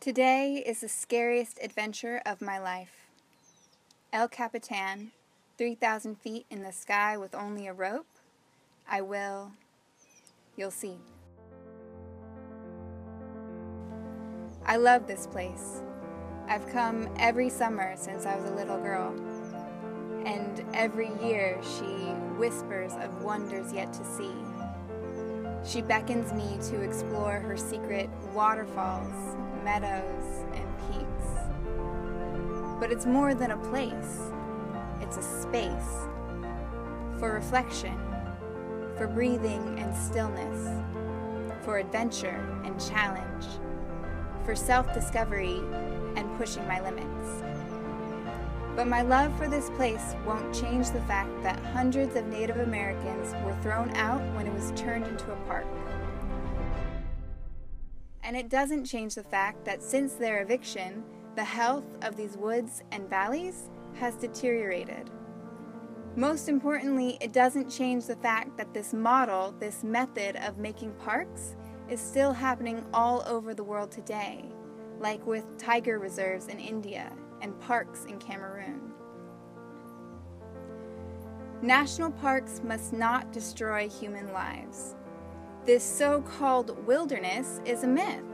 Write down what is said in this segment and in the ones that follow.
Today is the scariest adventure of my life. El Capitan, 3,000 feet in the sky with only a rope. I will. You'll see. I love this place. I've come every summer since I was a little girl. And every year she whispers of wonders yet to see. She beckons me to explore her secret waterfalls, meadows, and peaks. But it's more than a place, it's a space for reflection, for breathing and stillness, for adventure and challenge, for self discovery and pushing my limits. But my love for this place won't change the fact that hundreds of Native Americans were thrown out when it was turned into a park. And it doesn't change the fact that since their eviction, the health of these woods and valleys has deteriorated. Most importantly, it doesn't change the fact that this model, this method of making parks, is still happening all over the world today, like with tiger reserves in India and parks in Cameroon. National parks must not destroy human lives. This so called wilderness is a myth.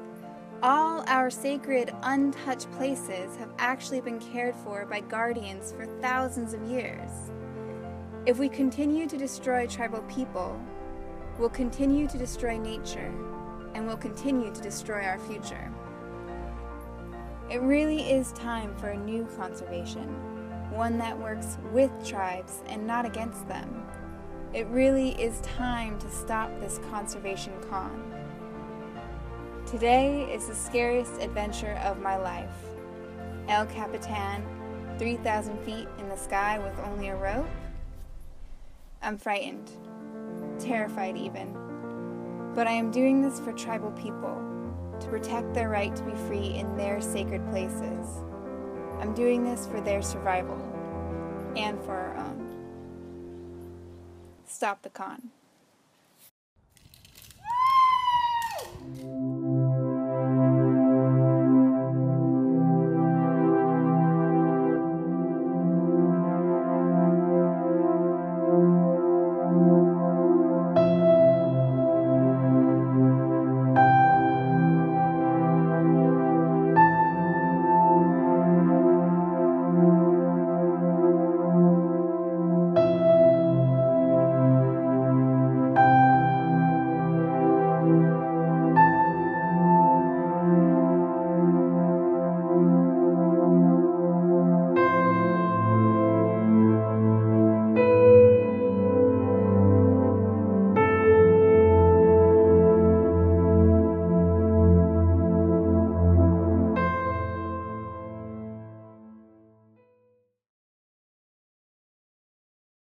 All our sacred, untouched places have actually been cared for by guardians for thousands of years. If we continue to destroy tribal people, we'll continue to destroy nature and we'll continue to destroy our future. It really is time for a new conservation, one that works with tribes and not against them. It really is time to stop this conservation con. Today is the scariest adventure of my life. El Capitan, 3,000 feet in the sky with only a rope. I'm frightened, terrified even. But I am doing this for tribal people to protect their right to be free in their sacred places. I'm doing this for their survival and for our own. Stop the con.